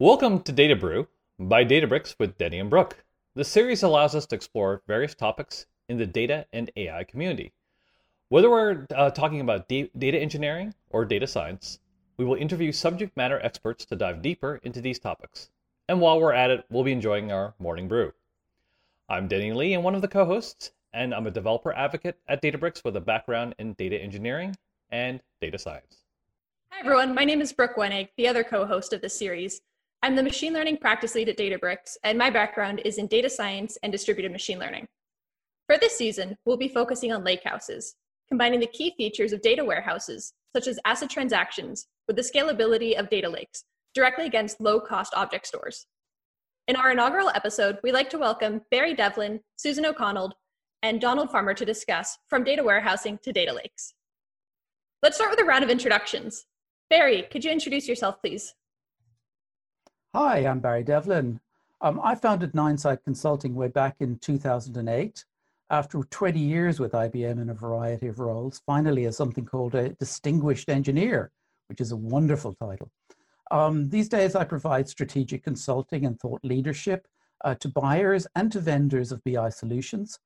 Welcome to Data Brew by Databricks with Denny and Brooke. This series allows us to explore various topics in the data and AI community. Whether we're uh, talking about da- data engineering or data science, we will interview subject matter experts to dive deeper into these topics. And while we're at it, we'll be enjoying our morning brew. I'm Denny Lee and one of the co hosts, and I'm a developer advocate at Databricks with a background in data engineering and data science. Hi, everyone. My name is Brooke Wenig, the other co host of this series. I'm the machine learning practice lead at Databricks, and my background is in data science and distributed machine learning. For this season, we'll be focusing on lakehouses, combining the key features of data warehouses, such as ACID transactions, with the scalability of data lakes, directly against low cost object stores. In our inaugural episode, we'd like to welcome Barry Devlin, Susan O'Connell, and Donald Farmer to discuss from data warehousing to data lakes. Let's start with a round of introductions. Barry, could you introduce yourself, please? Hi, I'm Barry Devlin. Um, I founded 9sight Consulting way back in 2008. After 20 years with IBM in a variety of roles, finally as something called a distinguished engineer, which is a wonderful title. Um, these days, I provide strategic consulting and thought leadership uh, to buyers and to vendors of BI solutions.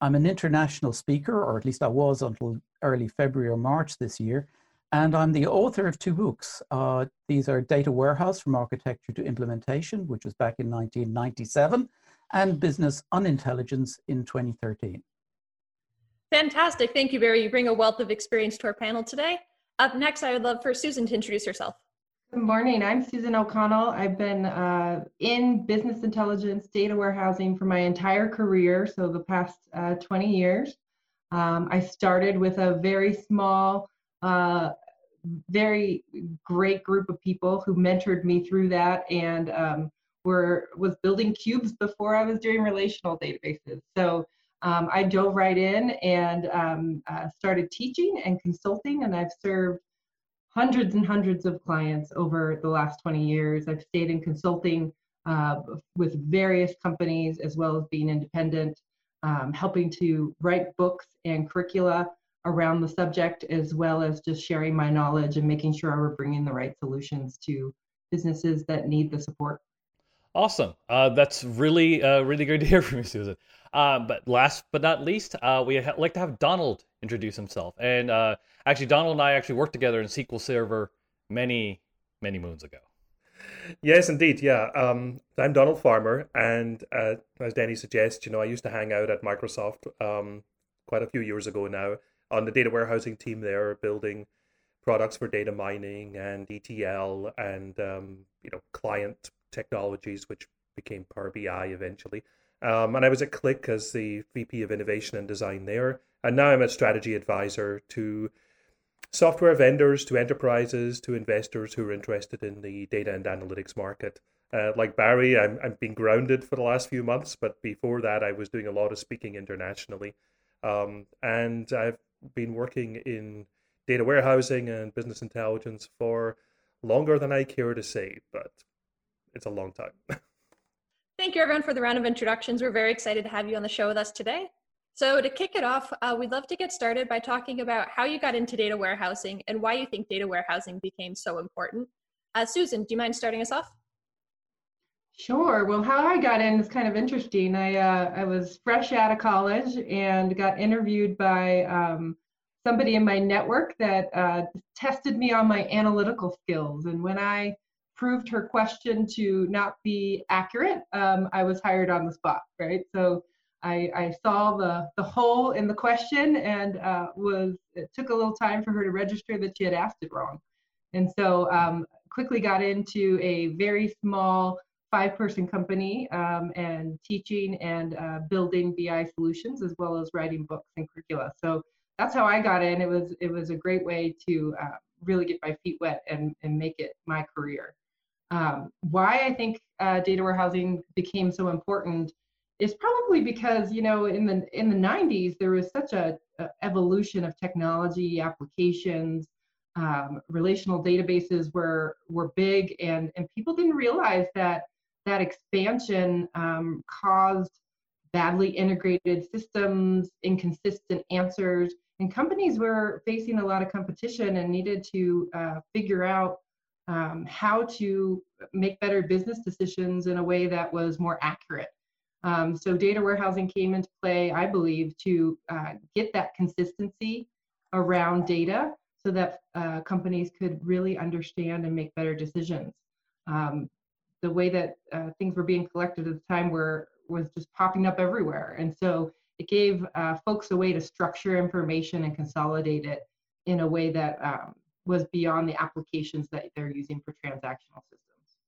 I'm an international speaker, or at least I was until early February or March this year, and I'm the author of two books. Uh, these are Data Warehouse from Architecture to Implementation, which was back in 1997, and Business Unintelligence in 2013. Fantastic. Thank you, Barry. You bring a wealth of experience to our panel today. Up next, I would love for Susan to introduce herself. Good morning. I'm Susan O'Connell. I've been uh, in business intelligence, data warehousing for my entire career, so the past uh, 20 years. Um, I started with a very small uh, very great group of people who mentored me through that and um, were was building cubes before I was doing relational databases. So um, I dove right in and um, uh, started teaching and consulting, and I've served hundreds and hundreds of clients over the last 20 years. I've stayed in consulting uh, with various companies as well as being independent, um, helping to write books and curricula around the subject as well as just sharing my knowledge and making sure we're bringing the right solutions to businesses that need the support. Awesome. Uh, that's really, uh, really great to hear from you, Susan. Uh, but last but not least, uh, we ha- like to have Donald introduce himself. And uh, actually, Donald and I actually worked together in SQL Server many, many moons ago. Yes, indeed. Yeah. Um, I'm Donald Farmer. And uh, as Denny suggests, you know, I used to hang out at Microsoft um, quite a few years ago now on the data warehousing team there, building products for data mining and ETL and um, you know client technologies, which became Power BI eventually. Um, and I was at Qlik as the VP of Innovation and Design there, and now I'm a strategy advisor to software vendors, to enterprises, to investors who are interested in the data and analytics market. Uh, like Barry, I'm I've been grounded for the last few months, but before that, I was doing a lot of speaking internationally, um, and I've been working in data warehousing and business intelligence for longer than I care to say, but it's a long time. Thank you, everyone, for the round of introductions. We're very excited to have you on the show with us today. So, to kick it off, uh, we'd love to get started by talking about how you got into data warehousing and why you think data warehousing became so important. Uh, Susan, do you mind starting us off? Sure. Well, how I got in is kind of interesting. I uh, I was fresh out of college and got interviewed by um, somebody in my network that uh, tested me on my analytical skills. And when I proved her question to not be accurate, um, I was hired on the spot. Right. So I, I saw the the hole in the question and uh, was it took a little time for her to register that she had asked it wrong. And so um, quickly got into a very small five person company um, and teaching and uh, building BI solutions as well as writing books and curricula. So that's how I got in. It was it was a great way to uh, really get my feet wet and, and make it my career. Um, why I think uh, data warehousing became so important is probably because you know in the in the 90s there was such a, a evolution of technology applications um, relational databases were were big and and people didn't realize that that expansion um, caused badly integrated systems, inconsistent answers, and companies were facing a lot of competition and needed to uh, figure out um, how to make better business decisions in a way that was more accurate. Um, so data warehousing came into play, I believe, to uh, get that consistency around data so that uh, companies could really understand and make better decisions. Um, the way that uh, things were being collected at the time were was just popping up everywhere, and so it gave uh, folks a way to structure information and consolidate it in a way that um, was beyond the applications that they're using for transactional systems.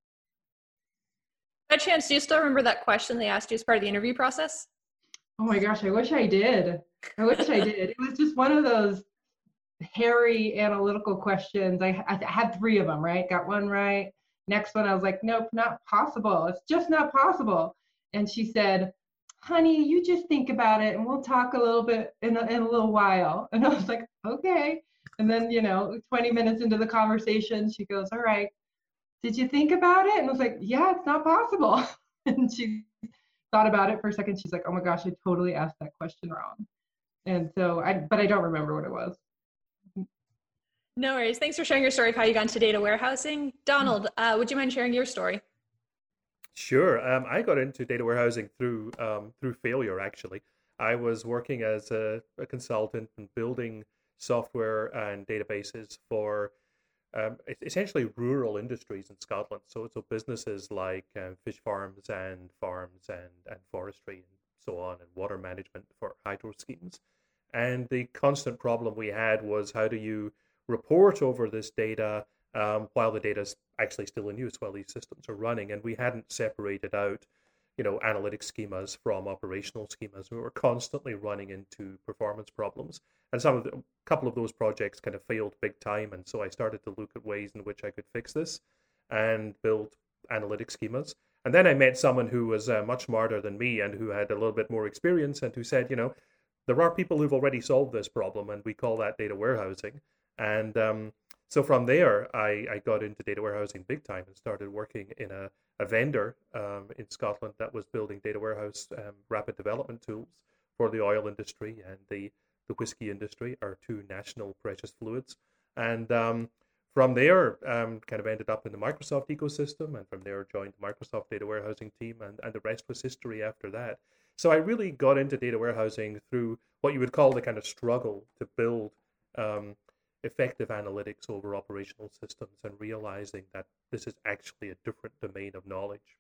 By chance, do you still remember that question they asked you as part of the interview process? Oh my gosh, I wish I did. I wish I did. It was just one of those hairy analytical questions. I, I had three of them, right? Got one right. Next one, I was like, nope, not possible. It's just not possible. And she said, honey, you just think about it and we'll talk a little bit in a, in a little while. And I was like, okay. And then, you know, 20 minutes into the conversation, she goes, all right, did you think about it? And I was like, yeah, it's not possible. and she thought about it for a second. She's like, oh my gosh, I totally asked that question wrong. And so I, but I don't remember what it was. No worries. Thanks for sharing your story of how you got into data warehousing. Donald, uh, would you mind sharing your story? Sure. Um, I got into data warehousing through um, through failure. Actually, I was working as a, a consultant and building software and databases for um, essentially rural industries in Scotland. So, so businesses like um, fish farms and farms and, and forestry and so on, and water management for hydro schemes. And the constant problem we had was how do you report over this data um, while the data is actually still in use, while these systems are running. And we hadn't separated out, you know, analytic schemas from operational schemas. We were constantly running into performance problems. And some of the, a couple of those projects kind of failed big time. And so I started to look at ways in which I could fix this and build analytic schemas. And then I met someone who was uh, much smarter than me and who had a little bit more experience and who said, you know, there are people who've already solved this problem, and we call that data warehousing. And um, so from there, I, I got into data warehousing big time and started working in a, a vendor um, in Scotland that was building data warehouse um, rapid development tools for the oil industry and the, the whiskey industry, our two national precious fluids. And um, from there, um, kind of ended up in the Microsoft ecosystem, and from there joined the Microsoft data warehousing team, and, and the rest was history after that. So I really got into data warehousing through what you would call the kind of struggle to build um, effective analytics over operational systems and realizing that this is actually a different domain of knowledge.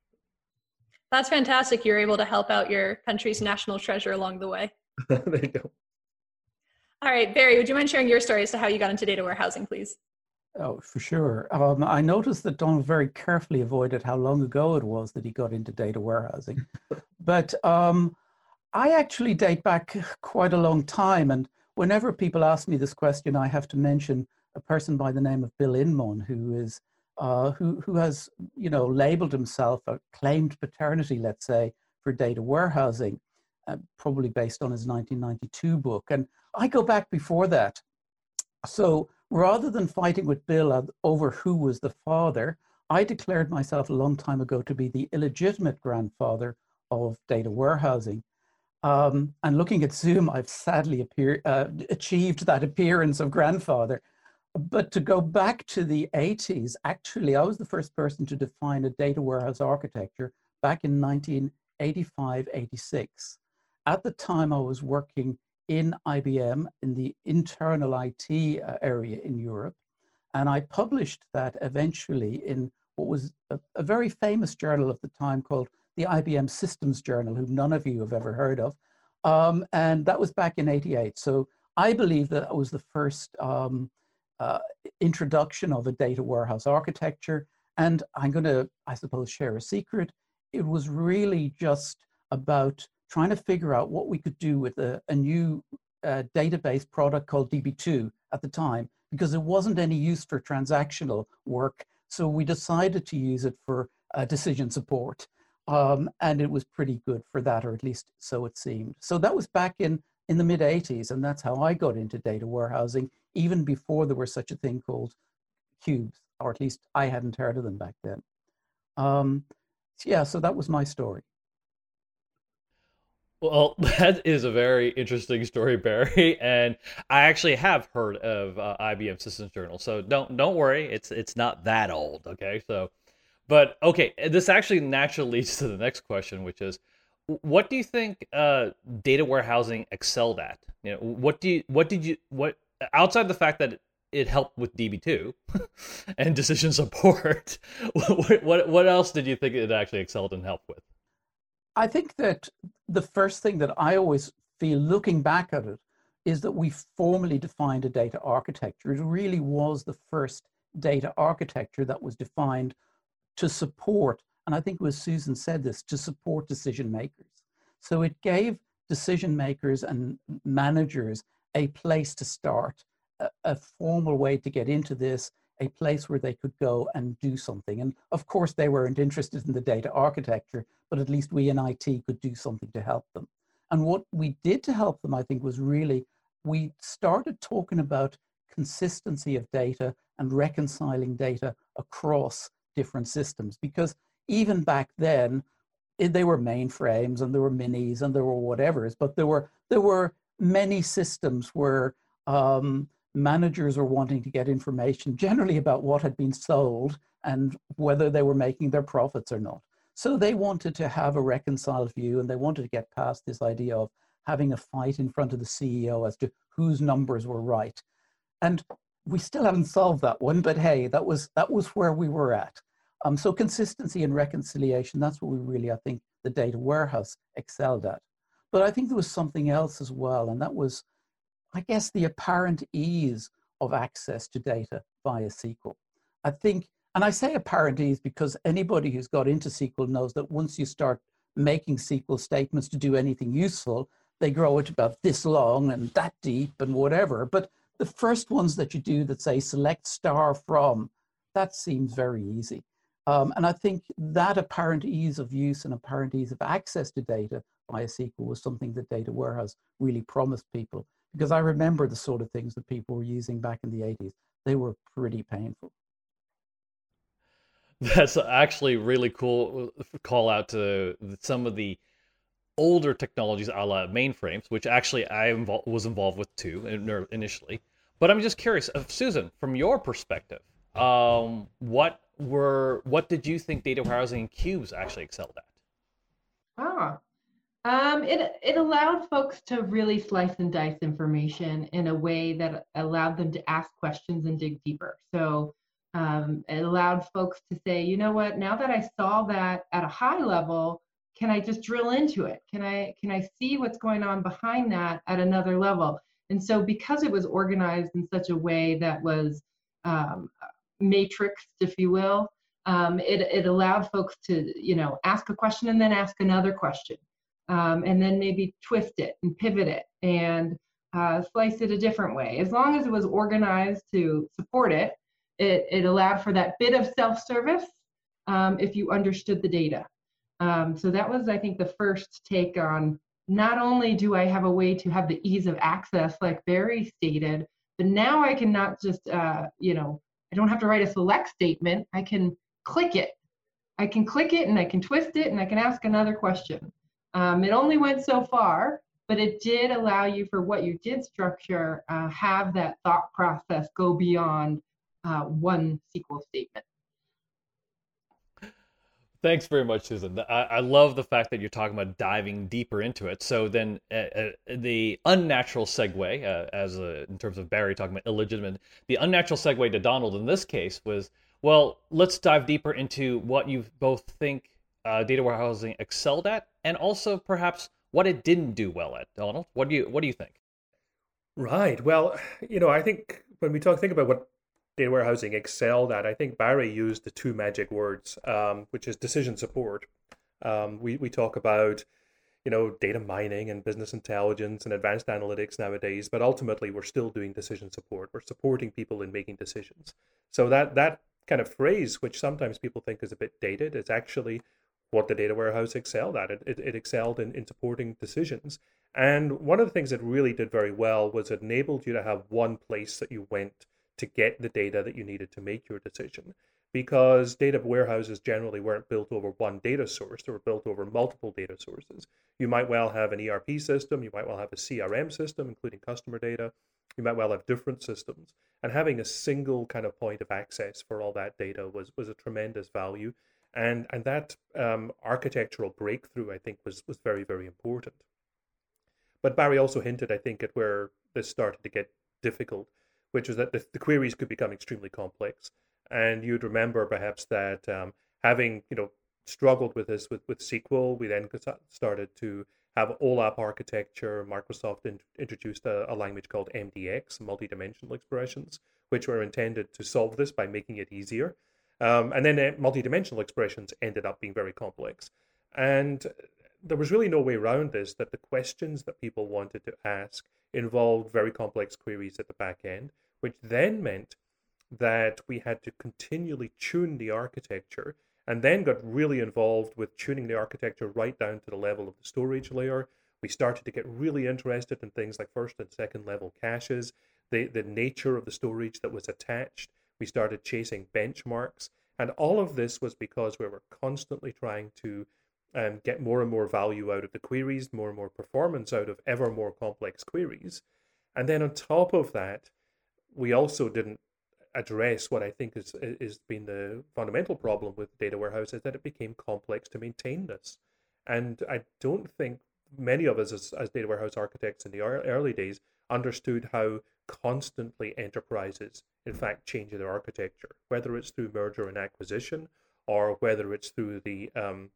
That's fantastic. You're able to help out your country's national treasure along the way. there you go. All right, Barry, would you mind sharing your story as to how you got into data warehousing, please? Oh, for sure. Um, I noticed that Donald very carefully avoided how long ago it was that he got into data warehousing. but um, I actually date back quite a long time. And whenever people ask me this question, I have to mention a person by the name of Bill Inmon, who is uh, who who has you know labeled himself a claimed paternity, let's say, for data warehousing, uh, probably based on his 1992 book. And I go back before that. So rather than fighting with Bill over who was the father, I declared myself a long time ago to be the illegitimate grandfather of data warehousing. Um, and looking at Zoom, I've sadly appear, uh, achieved that appearance of grandfather. But to go back to the 80s, actually, I was the first person to define a data warehouse architecture back in 1985 86. At the time, I was working in IBM in the internal IT uh, area in Europe. And I published that eventually in what was a, a very famous journal of the time called the IBM Systems Journal, who none of you have ever heard of. Um, and that was back in 88. So I believe that was the first um, uh, introduction of a data warehouse architecture. And I'm going to, I suppose, share a secret. It was really just about trying to figure out what we could do with a, a new uh, database product called DB2 at the time, because there wasn't any use for transactional work. So we decided to use it for uh, decision support. Um, and it was pretty good for that, or at least so it seemed. So that was back in, in the mid 80s, and that's how I got into data warehousing, even before there was such a thing called cubes, or at least I hadn't heard of them back then. Um, yeah, so that was my story. Well, that is a very interesting story, Barry, and I actually have heard of uh, IBM Systems Journal. So don't don't worry, it's it's not that old. Okay, so, but okay, this actually naturally leads to the next question, which is, what do you think uh, data warehousing excelled at? You know, what do you what did you what outside the fact that it helped with DB2 and decision support. what, what, what else did you think it actually excelled and helped with? I think that the first thing that I always feel looking back at it is that we formally defined a data architecture. It really was the first data architecture that was defined to support, and I think it was Susan said this, to support decision makers. So it gave decision makers and managers a place to start a, a formal way to get into this, a place where they could go and do something. And of course, they weren't interested in the data architecture, but at least we in IT could do something to help them. And what we did to help them, I think, was really we started talking about consistency of data and reconciling data across different systems. Because even back then, they were mainframes and there were minis and there were whatevers, but there were there were many systems where um, managers were wanting to get information generally about what had been sold and whether they were making their profits or not. So they wanted to have a reconciled view and they wanted to get past this idea of having a fight in front of the CEO as to whose numbers were right. And we still haven't solved that one, but hey, that was that was where we were at. Um, so consistency and reconciliation, that's what we really, I think, the data warehouse excelled at. But I think there was something else as well, and that was I guess, the apparent ease of access to data via SQL. I think, and I say apparent ease because anybody who's got into SQL knows that once you start making SQL statements to do anything useful, they grow it about this long and that deep and whatever. But the first ones that you do that say select star from, that seems very easy. Um, and I think that apparent ease of use and apparent ease of access to data via SQL was something that Data Warehouse really promised people because I remember the sort of things that people were using back in the 80s. They were pretty painful. That's actually really cool. Uh, call out to some of the older technologies, a la mainframes, which actually I invo- was involved with too initially. But I'm just curious, uh, Susan, from your perspective, um, what were what did you think data warehousing and cubes actually excelled at? Ah, um, it it allowed folks to really slice and dice information in a way that allowed them to ask questions and dig deeper. So um, it allowed folks to say, you know what, now that I saw that at a high level, can I just drill into it? Can I can I see what's going on behind that at another level? And so because it was organized in such a way that was um, matrixed, if you will, um, it, it allowed folks to you know ask a question and then ask another question um, and then maybe twist it and pivot it and uh, slice it a different way. As long as it was organized to support it, it, it allowed for that bit of self-service um, if you understood the data. Um, so that was, I think, the first take on not only do I have a way to have the ease of access, like Barry stated, but now I can not just, uh, you know, I don't have to write a select statement. I can click it. I can click it and I can twist it and I can ask another question. Um, it only went so far, but it did allow you for what you did structure, uh, have that thought process go beyond uh, one SQL statement. Thanks very much, Susan. I, I, love the fact that you're talking about diving deeper into it. So then, uh, uh, the unnatural segue, uh, as a, in terms of Barry talking about illegitimate, the unnatural segue to Donald in this case was, well, let's dive deeper into what you both think uh, data warehousing excelled at, and also perhaps what it didn't do well at. Donald, what do you what do you think? Right. Well, you know, I think when we talk think about what data warehousing excelled at, I think Barry used the two magic words, um, which is decision support. Um, we we talk about you know data mining and business intelligence and advanced analytics nowadays, but ultimately we're still doing decision support. We're supporting people in making decisions. So that that kind of phrase, which sometimes people think is a bit dated, is actually what the data warehouse excelled at. It, it, it excelled in, in supporting decisions. And one of the things it really did very well was it enabled you to have one place that you went to get the data that you needed to make your decision. because data warehouses generally weren't built over one data source, they were built over multiple data sources. You might well have an ERP system, you might well have a CRM system, including customer data, you might well have different systems. And having a single kind of point of access for all that data was, was a tremendous value. And, and that um, architectural breakthrough, I think, was, was very, very important. But Barry also hinted, I think, at where this started to get difficult, which was that the, the queries could become extremely complex. And you'd remember perhaps that um, having you know struggled with this with, with SQL, we then started to have OLAP architecture. Microsoft in, introduced a, a, language called MDX, multi-dimensional expressions, which were intended to solve this by making it easier. Um, and then uh, multi-dimensional expressions ended up being very complex. And there was really no way around this that the questions that people wanted to ask involved very complex queries at the back end, which then meant that we had to continually tune the architecture and then got really involved with tuning the architecture right down to the level of the storage layer. We started to get really interested in things like first and second level caches, the, the nature of the storage that was attached. We started chasing benchmarks. And all of this was because we were constantly trying to um, get more and more value out of the queries, more and more performance out of ever more complex queries. And then on top of that, we also didn't address what I think is is been the fundamental problem with data warehouse is that it became complex to maintain this, and I don't think many of us as, as data warehouse architects in the early days understood how constantly enterprises in fact change their architecture, whether it's through merger and acquisition or whether it's through the um,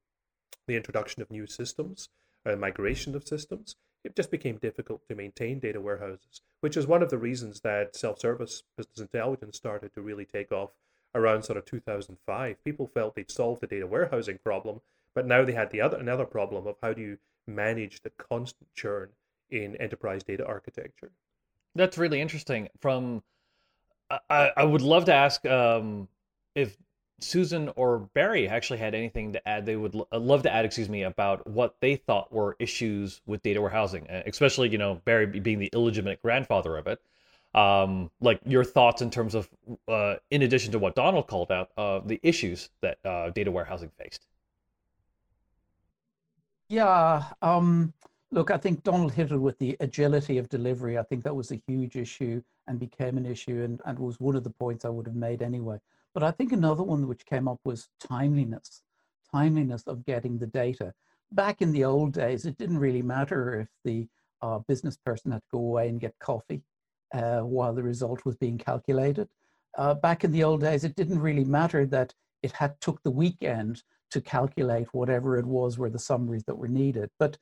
the introduction of new systems, uh, migration of systems it just became difficult to maintain data warehouses, which is one of the reasons that self service business intelligence started to really take off around sort of 2005. People felt they'd solved the data warehousing problem, but now they had the other another problem of how do you manage the constant churn in enterprise data architecture. That's really interesting. From I, I would love to ask um, if Susan or Barry actually had anything to add, they would l- uh, love to add, excuse me, about what they thought were issues with data warehousing, especially, you know, Barry being the illegitimate grandfather of it. Um, like your thoughts in terms of, uh, in addition to what Donald called out, uh, the issues that uh, data warehousing faced. Yeah. Um, look, I think Donald hit it with the agility of delivery. I think that was a huge issue and became an issue and, and was one of the points I would have made anyway. But I think another one which came up was timeliness, timeliness of getting the data. Back in the old days, it didn't really matter if the uh, business person had to go away and get coffee uh, while the result was being calculated. Uh, back in the old days, it didn't really matter that it had took the weekend to calculate whatever it was were the summaries that were needed. But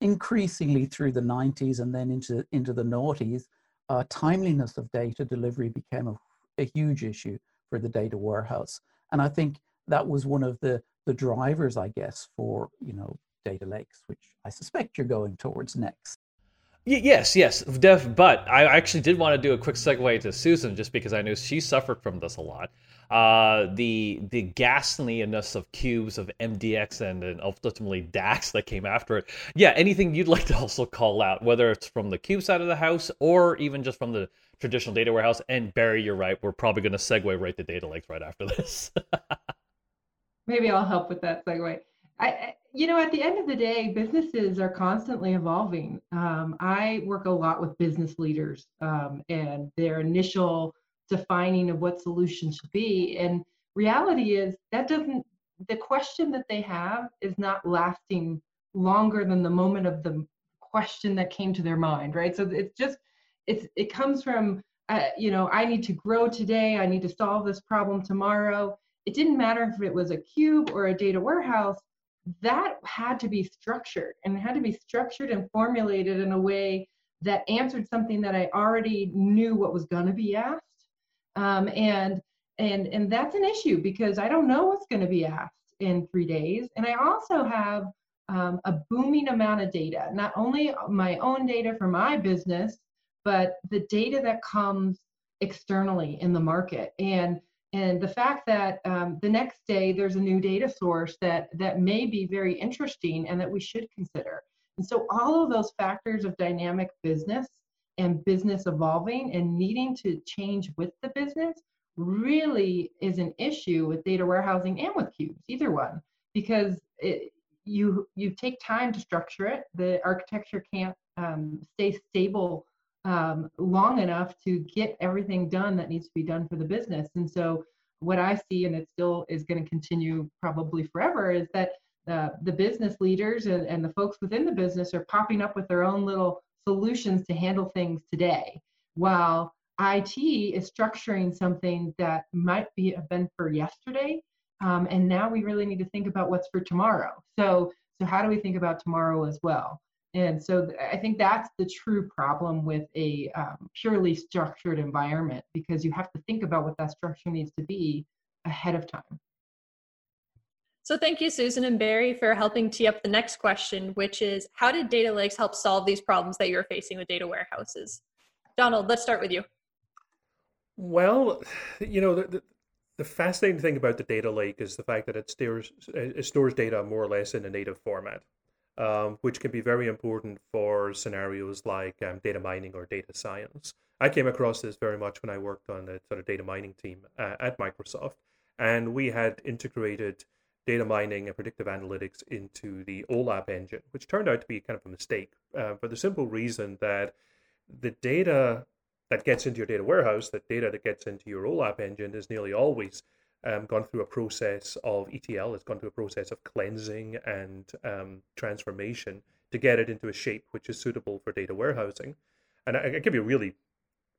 increasingly through the 90s and then into, into the noughties, uh, timeliness of data delivery became a, a huge issue for the data warehouse. And I think that was one of the, the drivers, I guess, for, you know, data lakes, which I suspect you're going towards next. Yes, yes, Dev. But I actually did want to do a quick segue to Susan, just because I knew she suffered from this a lot. Uh, the the ghastliness of cubes of MDX and, and ultimately DAX that came after it. Yeah, anything you'd like to also call out, whether it's from the cube side of the house or even just from the traditional data warehouse. And Barry, you're right. We're probably going to segue right to data lakes right after this. Maybe I'll help with that segue. I, you know, at the end of the day, businesses are constantly evolving. Um, I work a lot with business leaders um, and their initial defining of what solutions should be. And reality is that doesn't, the question that they have is not lasting longer than the moment of the question that came to their mind, right? So it's just it's it comes from uh, you know i need to grow today i need to solve this problem tomorrow. It didn't matter if it was a cube or a data warehouse that had to be structured and it had to be structured and formulated in a way that answered something that i already knew what was going to be asked. Um, and and and that's an issue because i don't know what's going to be asked in three days. And i also have um, a booming amount of data not only my own data for my business but the data that comes externally in the market and and the fact that um, the next day there's a new data source that that may be very interesting and that we should consider and so all of those factors of dynamic business and business evolving and needing to change with the business really is an issue with data warehousing and with cubes, either one, because it, you you take time to structure it. The architecture can't um, stay stable um, long enough to get everything done that needs to be done for the business. And so what I see, and it still is going to continue probably forever, is that the, the business leaders and, and the folks within the business are popping up with their own little solutions to handle things today, while IT is structuring something that might be have been for yesterday, um, and now we really need to think about what's for tomorrow. So, so how do we think about tomorrow as well? And so I think that's the true problem with a um, purely structured environment because you have to think about what that structure needs to be ahead of time. So thank you, Susan and Barry, for helping tee up the next question, which is how did data lakes help solve these problems that you're facing with data warehouses? Donald, let's start with you. Well, you know, the, the, the fascinating thing about the data lake is the fact that it stores, it stores data more or less in a native format um, which can be very important for scenarios like um, data mining or data science. I came across this very much when I worked on the sort of data mining team uh, at Microsoft, and we had integrated data mining and predictive analytics into the OLAP engine, which turned out to be kind of a mistake uh, for the simple reason that the data that gets into your data warehouse, the data that gets into your OLAP engine, is nearly always um, gone through a process of ETL, it's gone through a process of cleansing and um, transformation to get it into a shape which is suitable for data warehousing. And I, I give you a really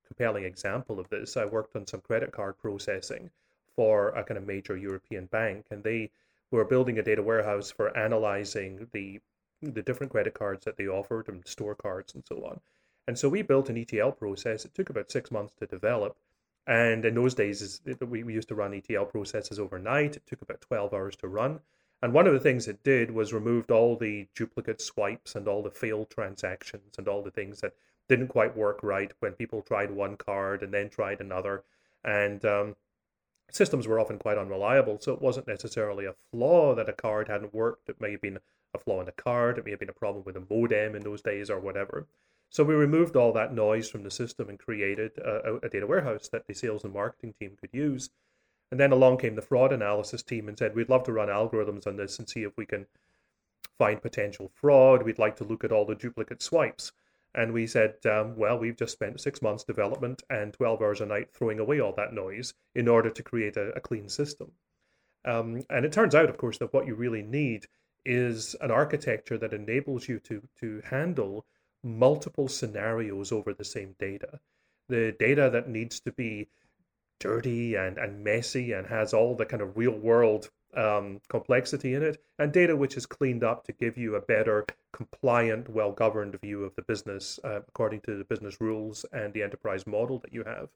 compelling example of this. I worked on some credit card processing for a kind of major European bank, and they were building a data warehouse for analyzing the the different credit cards that they offered and store cards and so on. And so we built an ETL process. It took about six months to develop, and in those days, we, we used to run ETL processes overnight. It took about 12 hours to run. And one of the things it did was removed all the duplicate swipes and all the failed transactions and all the things that didn't quite work right when people tried one card and then tried another. And um, systems were often quite unreliable. So it wasn't necessarily a flaw that a card hadn't worked. It may have been a flaw in the card. It may have been a problem with a modem in those days or whatever. So we removed all that noise from the system and created a, a, data warehouse that the sales and marketing team could use. And then along came the fraud analysis team and said, we'd love to run algorithms on this and see if we can find potential fraud. We'd like to look at all the duplicate swipes. And we said, um, well, we've just spent six months development and 12 hours a night throwing away all that noise in order to create a, a clean system. Um, and it turns out, of course, that what you really need is an architecture that enables you to, to handle multiple scenarios over the same data. The data that needs to be dirty and, and messy and has all the kind of real world um, complexity in it, and data which is cleaned up to give you a better, compliant, well governed view of the business uh, according to the business rules and the enterprise model that you have.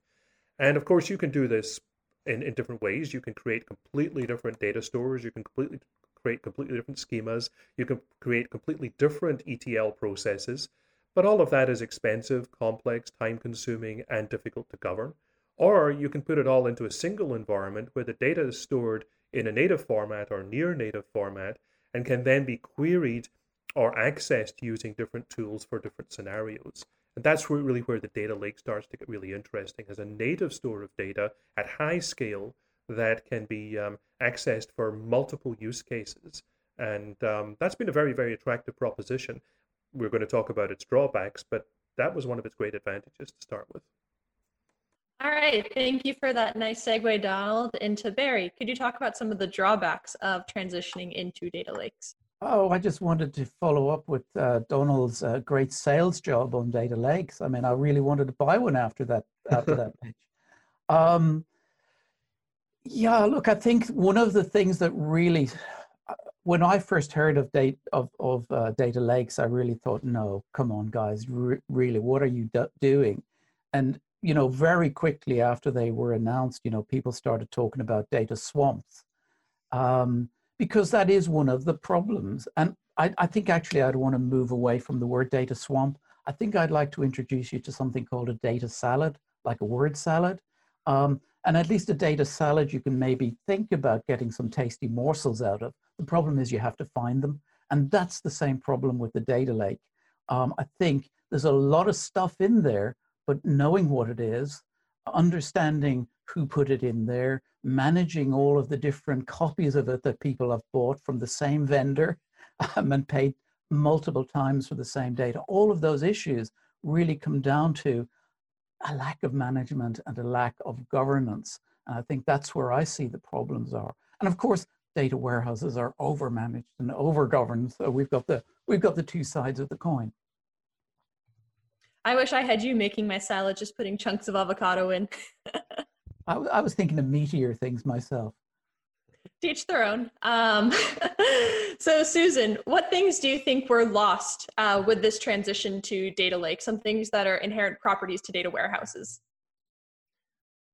And of course, you can do this in, in different ways. You can create completely different data stores, you can completely create completely different schemas, you can create completely different ETL processes but all of that is expensive, complex, time consuming, and difficult to govern. Or you can put it all into a single environment where the data is stored in a native format or near native format and can then be queried or accessed using different tools for different scenarios. And that's really where the data lake starts to get really interesting as a native store of data at high scale that can be um, accessed for multiple use cases. And um, that's been a very, very attractive proposition we're going to talk about its drawbacks, but that was one of its great advantages to start with. All right, thank you for that nice segue, Donald. Into Barry, could you talk about some of the drawbacks of transitioning into data lakes? Oh, I just wanted to follow up with uh, Donald's uh, great sales job on data lakes. I mean, I really wanted to buy one after that after that pitch. Um, yeah, look, I think one of the things that really when I first heard of data of of uh, data lakes, I really thought, no, come on, guys, re- really, what are you do- doing? And you know, very quickly after they were announced, you know, people started talking about data swamps, um, because that is one of the problems. And I, I think actually I'd want to move away from the word data swamp. I think I'd like to introduce you to something called a data salad, like a word salad. Um, and at least a data salad you can maybe think about getting some tasty morsels out of. The problem is you have to find them. And that's the same problem with the data lake. Um, I think there's a lot of stuff in there, but knowing what it is understanding who put it in there, managing all of the different copies of it that people have bought from the same vendor um, and paid multiple times for the same data. All of those issues really come down to a lack of management and a lack of governance. And I think that's where I see the problems are. And of course, data warehouses are overmanaged and overgoverned. So we've got the we've got the two sides of the coin. I wish I had you making my salad, just putting chunks of avocado in. I, I was thinking of meatier things myself. Teach their own. Um, so, Susan, what things do you think were lost uh, with this transition to data lake? Some things that are inherent properties to data warehouses.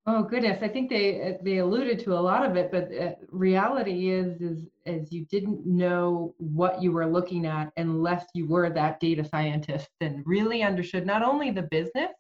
Oh goodness, I think they they alluded to a lot of it, but uh, reality is is is you didn't know what you were looking at unless you were that data scientist and really understood not only the business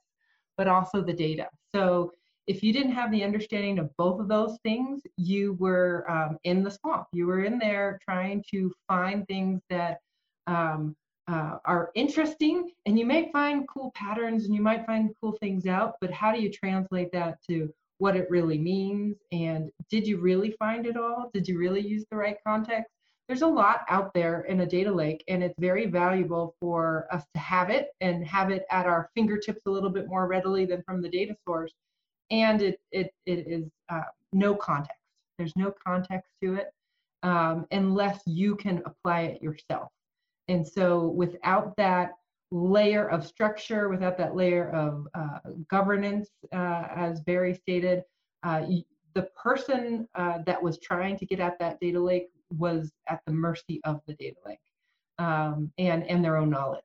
but also the data. So if you didn't have the understanding of both of those things, you were um, in the swamp. You were in there trying to find things that um, uh, are interesting and you may find cool patterns and you might find cool things out but how do you translate that to what it really means? And did you really find it all? Did you really use the right context? There's a lot out there in a data lake and it's very valuable for us to have it and have it at our fingertips a little bit more readily than from the data source. And it it, it is uh, no context. There's no context to it um, unless you can apply it yourself and so without that layer of structure, without that layer of uh, governance, uh, as Barry stated, uh, the person uh, that was trying to get at that data lake was at the mercy of the data lake um, and, and their own knowledge.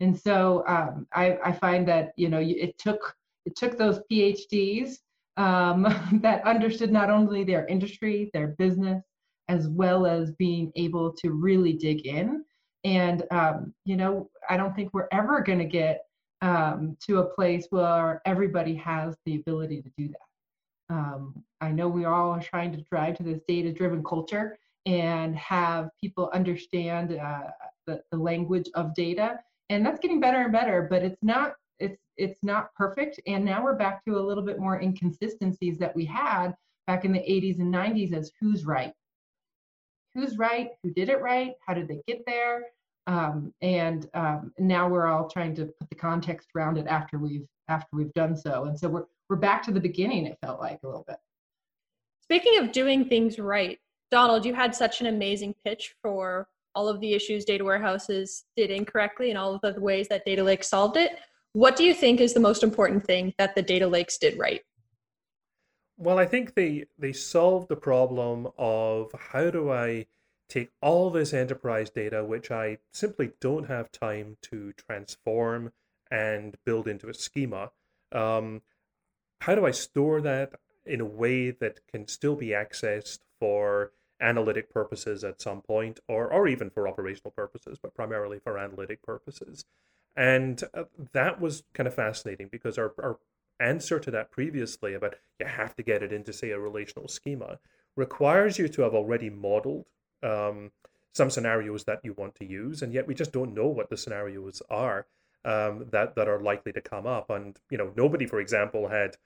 And so um, I, I, find that you know it took it took those PhDs um, that understood not only their industry, their business, as well as being able to really dig in and, um, you know, I don't think we're ever going to get um, to a place where everybody has the ability to do that. Um, I know we all are trying to drive to this data driven culture and have people understand uh, the, the language of data. And that's getting better and better, but it's not it's it's not perfect and now we're back to a little bit more inconsistencies that we had back in the 80s and 90s as who's right who's right, who did it right, how did they get there, um, and um, now we're all trying to put the context around it after we've after we've done so. And so we're we're back to the beginning. It felt like a little bit. Speaking of doing things right, Donald, you had such an amazing pitch for all of the issues data warehouses did incorrectly and all of the ways that data lakes solved it. What do you think is the most important thing that the data lakes did right? Well, I think they they solved the problem of how do I take all this enterprise data, which I simply don't have time to transform and build into a schema. Um, how do I store that in a way that can still be accessed for analytic purposes at some point, or or even for operational purposes, but primarily for analytic purposes? And uh, that was kind of fascinating because our, our answer to that previously about you have to get it into, say, a relational schema requires you to have already modeled um, some scenarios that you want to use, and yet we just don't know what the scenarios are um, that that are likely to come up. And you know, nobody, for example, had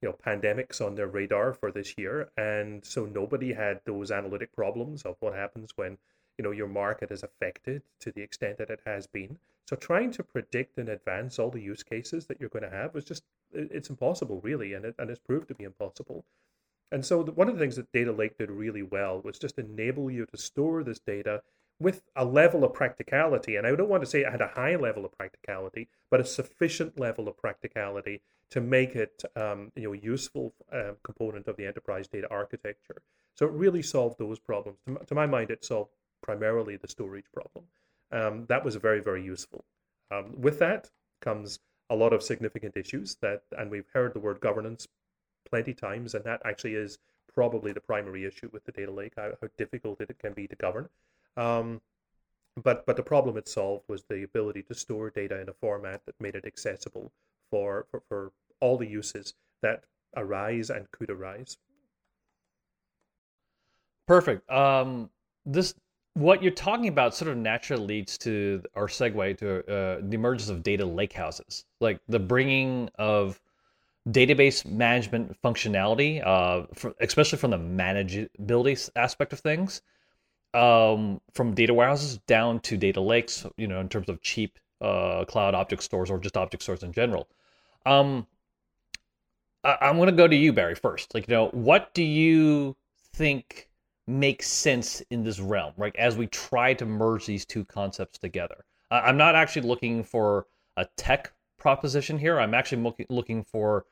you know pandemics on their radar for this year, and so nobody had those analytic problems of what happens when you know your market is affected to the extent that it has been. So trying to predict in advance all the use cases that you're going to have was just it's impossible really, and it and it's proved to be impossible. And so the, one of the things that Data Lake did really well was just enable you to store this data with a level of practicality. And I don't want to say it had a high level of practicality, but a sufficient level of practicality to make it um, you know useful uh, component of the enterprise data architecture. So it really solved those problems. To, to my mind, it solved primarily the storage problem. Um, that was very, very useful. Um, with that comes a lot of significant issues that, and we've heard the word governance plenty times, and that actually is probably the primary issue with the data lake, how, how difficult it can be to govern. Um, but but the problem it solved was the ability to store data in a format that made it accessible for, for, for all the uses that arise and could arise. Perfect. Um, this what you're talking about sort of naturally leads to our segue to uh, the emergence of data lakehouses, like the bringing of database management functionality, uh, for, especially from the manageability aspect of things, um, from data warehouses down to data lakes, you know, in terms of cheap uh, cloud object stores or just object stores in general. Um, I- I'm going to go to you, Barry, first. Like, you know, what do you think makes sense in this realm, right? As we try to merge these two concepts together. I'm not actually looking for a tech proposition here. I'm actually looking for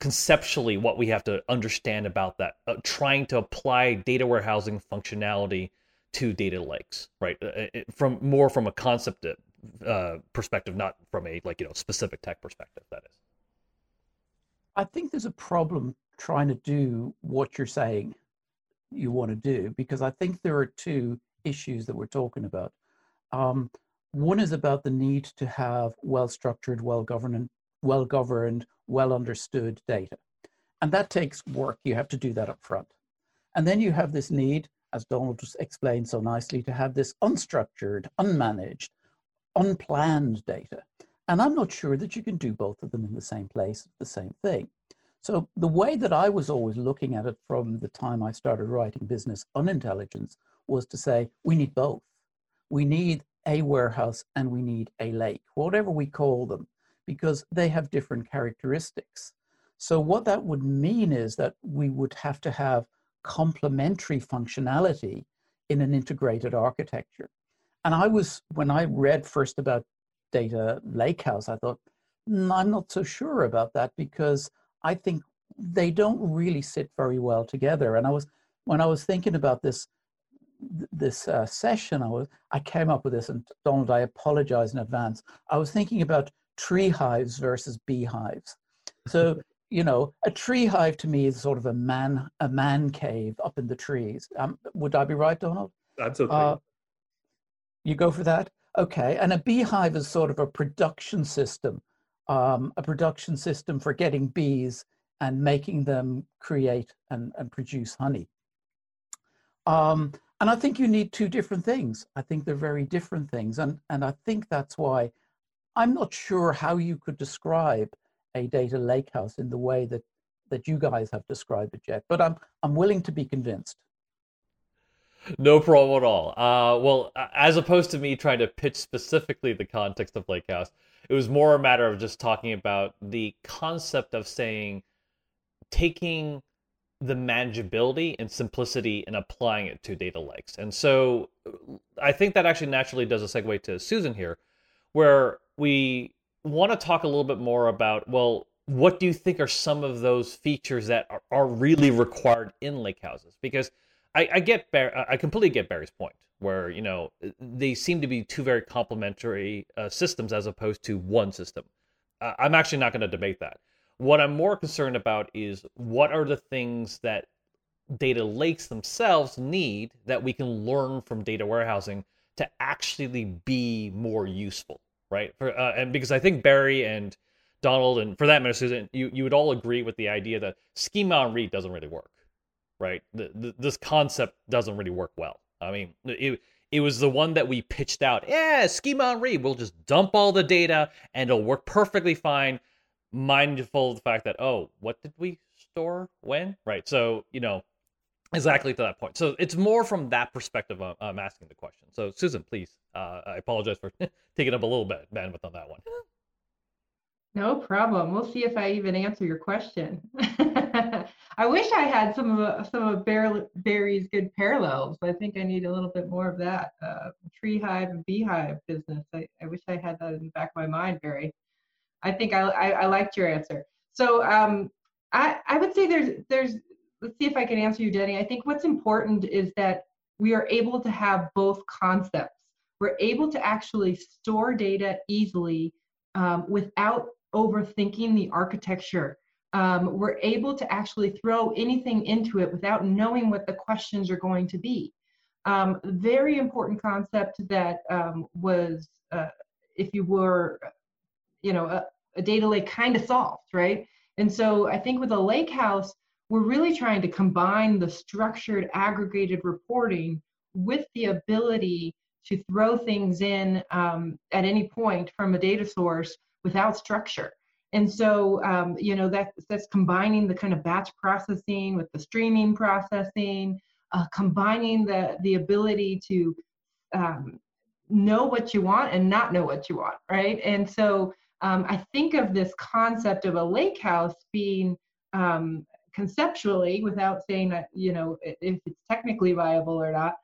conceptually what we have to understand about that uh, trying to apply data warehousing functionality to data lakes right uh, it, from more from a concept uh, perspective not from a like you know specific tech perspective that is i think there's a problem trying to do what you're saying you want to do because i think there are two issues that we're talking about um, one is about the need to have well structured well governed well governed well understood data. And that takes work. You have to do that up front. And then you have this need, as Donald just explained so nicely, to have this unstructured, unmanaged, unplanned data. And I'm not sure that you can do both of them in the same place, the same thing. So the way that I was always looking at it from the time I started writing business on intelligence was to say, we need both. We need a warehouse and we need a lake, whatever we call them because they have different characteristics. So what that would mean is that we would have to have complementary functionality in an integrated architecture. And I was, when I read first about data lakehouse, I thought, mm, I'm not so sure about that because I think they don't really sit very well together. And I was, when I was thinking about this, this uh, session, I was, I came up with this, and Donald, I apologize in advance. I was thinking about tree hives versus beehives. So, you know, a tree hive to me is sort of a man a man cave up in the trees. Um, would I be right, Donald? Absolutely. Uh, you go for that? Okay. And a beehive is sort of a production system, um, a production system for getting bees and making them create and, and produce honey. Um, and I think you need two different things. I think they're very different things. And, and I think that's why I'm not sure how you could describe a data lakehouse in the way that that you guys have described it yet, but I'm I'm willing to be convinced. No problem at all. Uh, well, as opposed to me trying to pitch specifically the context of Lakehouse, it was more a matter of just talking about the concept of saying, taking the manageability and simplicity and applying it to data lakes. And so I think that actually naturally does a segue to Susan here, where we want to talk a little bit more about well what do you think are some of those features that are, are really required in lake houses because i, I get Bar- i completely get barry's point where you know they seem to be two very complementary uh, systems as opposed to one system. Uh, i'm actually not going to debate that. What i'm more concerned about is what are the things that data lakes themselves need that we can learn from data warehousing to actually be more useful right? For, uh, and because I think Barry and Donald, and for that matter, Susan, you, you would all agree with the idea that schema on read doesn't really work, right? The, the, this concept doesn't really work well. I mean, it, it was the one that we pitched out. Yeah, schema on read. We'll just dump all the data and it'll work perfectly fine. Mindful of the fact that, oh, what did we store when? Right. So, you know, exactly to that point. So it's more from that perspective I'm, I'm asking the question. So, Susan, please. Uh, I apologize for taking up a little bit of bandwidth on that one. No problem. We'll see if I even answer your question. I wish I had some of some of Barry's good parallels. I think I need a little bit more of that uh, tree hive and beehive business. I, I wish I had that in the back of my mind, Barry. I think I, I, I liked your answer. So um, I, I would say there's there's let's see if I can answer you, Denny. I think what's important is that we are able to have both concepts we're able to actually store data easily um, without overthinking the architecture. Um, we're able to actually throw anything into it without knowing what the questions are going to be. Um, very important concept that um, was, uh, if you were, you know, a, a data lake kind of solved, right? And so I think with a lake house, we're really trying to combine the structured aggregated reporting with the ability to throw things in um, at any point from a data source without structure. And so, um, you know, that, that's combining the kind of batch processing with the streaming processing, uh, combining the, the ability to um, know what you want and not know what you want, right? And so um, I think of this concept of a lake house being um, conceptually, without saying that, you know, if it's technically viable or not,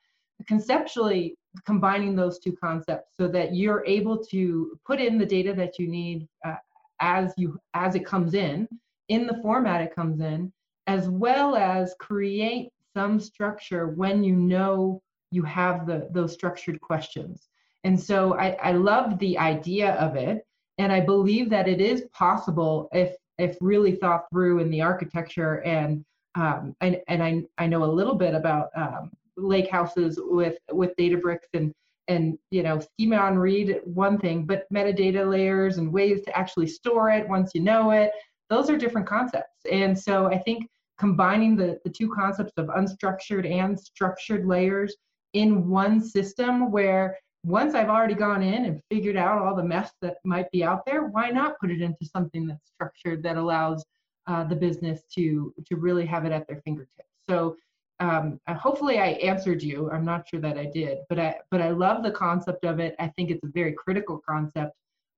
conceptually combining those two concepts so that you're able to put in the data that you need uh, as you as it comes in in the format it comes in as well as create some structure when you know you have the those structured questions. And so I, I love the idea of it and i believe that it is possible if if really thought through in the architecture and um, and, and I, I know a little bit about um, lake houses with with databricks and and you know schema on read one thing but metadata layers and ways to actually store it once you know it. Those are different concepts. And so i think combining the, the two concepts of unstructured and structured layers in one system where once i've already gone in and figured out all the mess that might be out there why not put it into something that's structured that allows uh, the business to to really have it at their fingertips? So um, uh, hopefully I answered you. I'm not sure that I did, but I but I love the concept of it. I think it's a very critical concept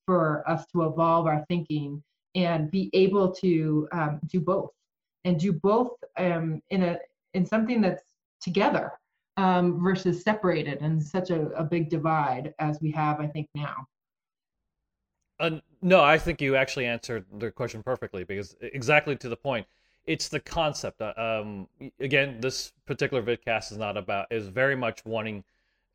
for us to evolve our thinking and be able to um, do both and do both um, in a in something that's together um, versus separated and such a, a big divide as we have, I think now. Uh, no, I think you actually answered the question perfectly because exactly to the point it's the concept. Uh, um, again, this particular vidcast is not about is very much wanting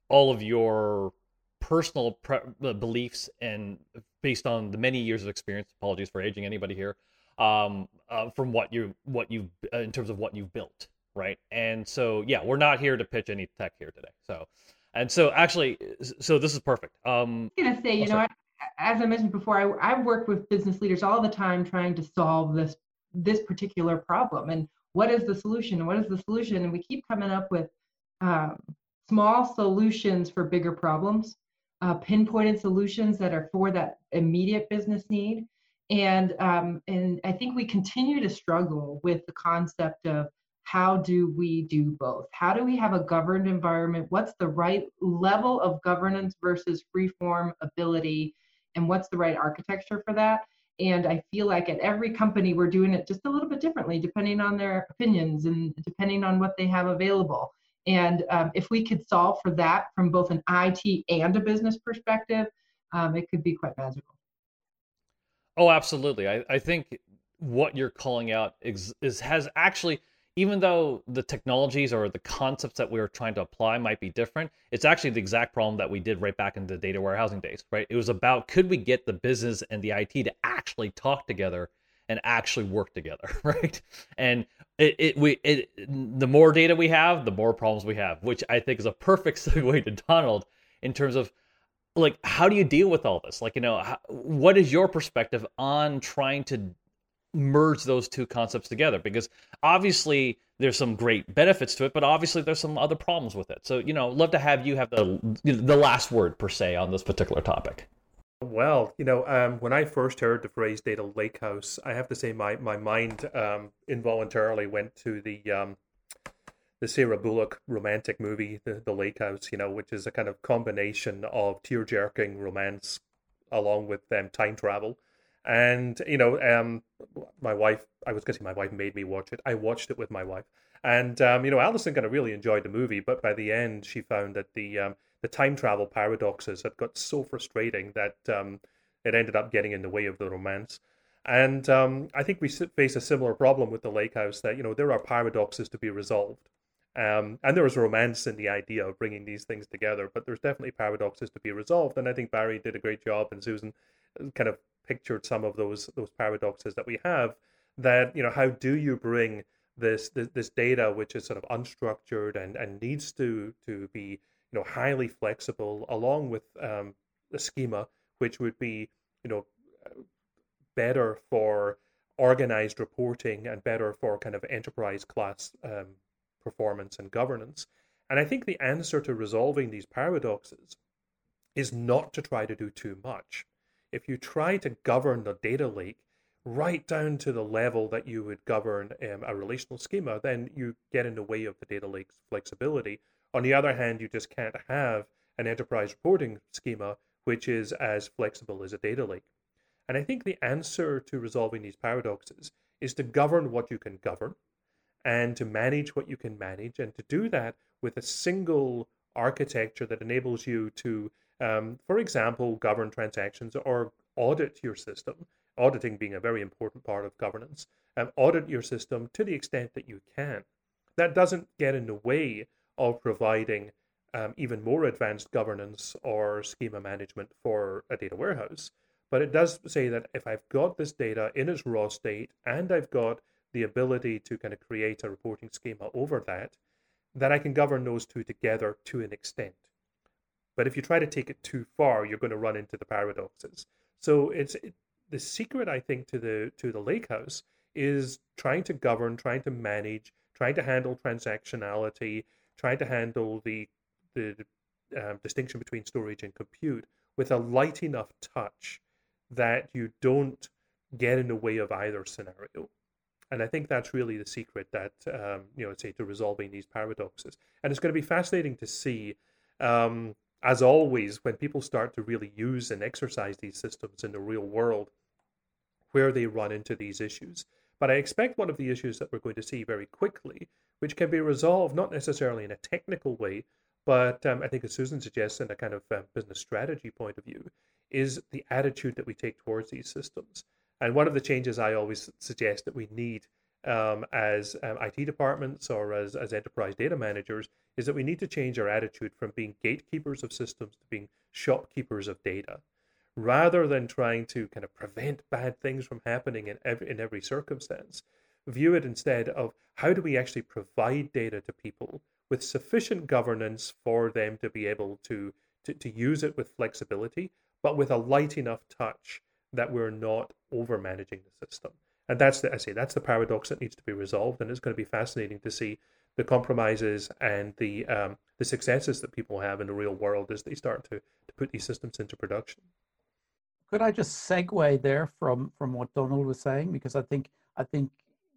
all of your personal pre- uh, beliefs and based on the many years of experience. Apologies for aging anybody here. Um, uh, from what you what you uh, in terms of what you've built, right? And so yeah, we're not here to pitch any tech here today. So, and so actually, so this is perfect. Um, I'm gonna say, you oh, know, I, as I mentioned before, I, I work with business leaders all the time trying to solve this this particular problem and what is the solution what is the solution? And we keep coming up with um, small solutions for bigger problems uh, pinpointed solutions that are for that immediate business need. And um, and i think we continue to struggle with the concept of how do we do both? How do we have a governed environment? What's the right level of governance versus freeform ability? And what's the right architecture for that and I feel like at every company, we're doing it just a little bit differently, depending on their opinions and depending on what they have available. And um, if we could solve for that from both an IT and a business perspective, um, it could be quite magical. Oh, absolutely. I, I think what you're calling out is, is has actually even though the technologies or the concepts that we are trying to apply might be different, it's actually the exact problem that we did right back in the data warehousing days, right? It was about could we get the business and the IT to actually talk together and actually work together, right? And it, it we it the more data we have, the more problems we have, which I think is a perfect segue to Donald in terms of like how do you deal with all this? Like you know, how, what is your perspective on trying to merge those two concepts together because obviously there's some great benefits to it but obviously there's some other problems with it so you know love to have you have the the last word per se on this particular topic well you know um, when i first heard the phrase data lakehouse i have to say my my mind um, involuntarily went to the um, the Sarah Bullock romantic movie, The, the Lake House, you know, which is a kind of combination of tear jerking romance along with um, time travel. And you know, um, my wife, I was guessing my wife made me watch it. I watched it with my wife, and um, you know, Allison kind of really enjoyed the movie, but by the end, she found that the um, the time travel paradoxes had got so frustrating that um, it ended up getting in the way of the romance. And um, I think we face a similar problem with the Lake House that you know there are paradoxes to be resolved, um, and there is romance in the idea of bringing these things together, but there's definitely paradoxes to be resolved. And I think Barry did a great job, and Susan uh, kind of pictured some of those those paradoxes that we have. That you know, how do you bring this this, this data, which is sort of unstructured and and needs to to be you know highly flexible, along with um, the schema, which would be you know better for organized reporting and better for kind of enterprise class um, performance and governance. And I think the answer to resolving these paradoxes is not to try to do too much if you try to govern the data lake right down to the level that you would govern um, a relational schema, then you get in the way of the data lake's flexibility. On the other hand, you just can't have an enterprise reporting schema which is as flexible as a data lake. And I think the answer to resolving these paradoxes is to govern what you can govern and to manage what you can manage, and to do that with a single architecture that enables you to, um, for example, govern transactions or audit your system auditing being a very important part of governance, um, audit your system to the extent that you can. That doesn't get in the way of providing um, even more advanced governance or schema management for a data warehouse. But it does say that if I've got this data in its raw state and I've got the ability to kind of create a reporting schema over that, that I can govern those two together to an extent. But if you try to take it too far, you're going to run into the paradoxes. So it's it, the secret, I think, to the to the lake house is trying to govern, trying to manage, trying to handle transactionality, trying to handle the the um, distinction between storage and compute with a light enough touch that you don't get in the way of either scenario. And I think that's really the secret that um, you know, say to resolving these paradoxes. And it's going to be fascinating to see um, as always, when people start to really use and exercise these systems in the real world, where they run into these issues. But I expect one of the issues that we're going to see very quickly, which can be resolved not necessarily in a technical way, but um, I think as Susan suggests in a kind of um, business strategy point of view, is the attitude that we take towards these systems. And one of the changes I always suggest that we need um, as um, IT departments or as, as enterprise data managers is that we need to change our attitude from being gatekeepers of systems to being shopkeepers of data. Rather than trying to kind of prevent bad things from happening in every, in every circumstance, view it instead of how do we actually provide data to people with sufficient governance for them to be able to, to, to use it with flexibility, but with a light enough touch that we're not over managing the system. And that's the I say that's the paradox that needs to be resolved, and it's going to be fascinating to see the compromises and the um, the successes that people have in the real world as they start to, to put these systems into production. Could I just segue there from from what Donald was saying because I think I think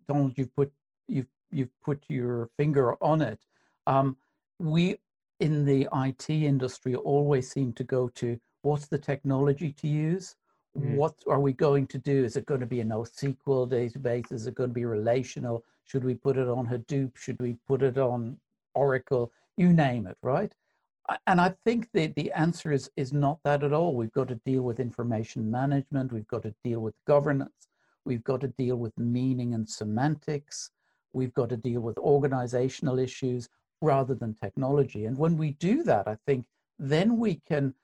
Donald you've put you've you've put your finger on it. Um, we in the IT industry always seem to go to what's the technology to use. Mm. What are we going to do? Is it going to be a NoSQL database? Is it going to be relational? Should we put it on Hadoop? Should we put it on Oracle? You name it, right? And I think the, the answer is, is not that at all. We've got to deal with information management. We've got to deal with governance. We've got to deal with meaning and semantics. We've got to deal with organizational issues rather than technology. And when we do that, I think then we can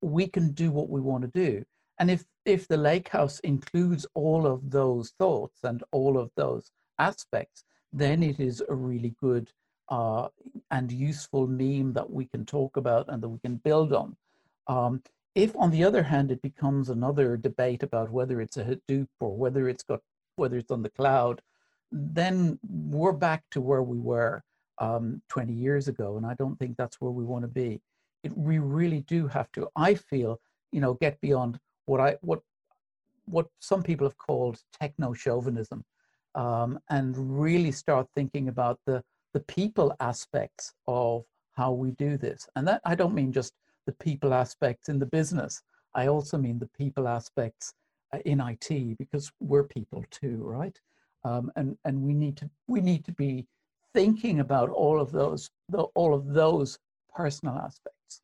we can do what we want to do. And if, if the lake house includes all of those thoughts and all of those aspects, then it is a really good uh, and useful meme that we can talk about and that we can build on. Um, if, on the other hand, it becomes another debate about whether it's a Hadoop or whether it's got whether it's on the cloud, then we're back to where we were um, 20 years ago, and I don't think that's where we want to be. It, we really do have to, I feel, you know, get beyond what I what what some people have called techno chauvinism, um, and really start thinking about the the people aspects of how we do this. And that I don't mean just the people aspects in the business. I also mean the people aspects uh, in IT because we're people too, right? Um, and and we need to we need to be thinking about all of those the, all of those personal aspects.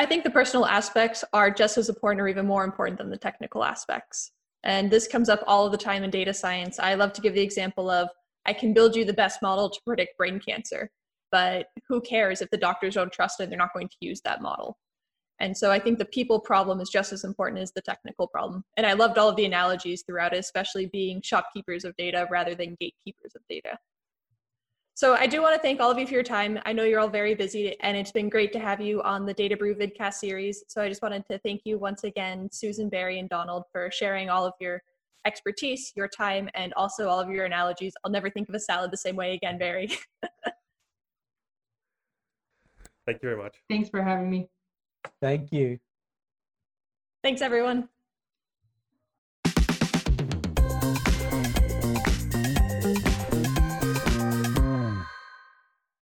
I think the personal aspects are just as important or even more important than the technical aspects. And this comes up all of the time in data science. I love to give the example of I can build you the best model to predict brain cancer, but who cares if the doctors don't trust it, they're not going to use that model. And so I think the people problem is just as important as the technical problem. And I loved all of the analogies throughout it, especially being shopkeepers of data rather than gatekeepers of data. So I do want to thank all of you for your time. I know you're all very busy and it's been great to have you on the Data Brew vidcast series. So I just wanted to thank you once again, Susan, Barry, and Donald for sharing all of your expertise, your time, and also all of your analogies. I'll never think of a salad the same way again, Barry. thank you very much. Thanks for having me. Thank you. Thanks, everyone.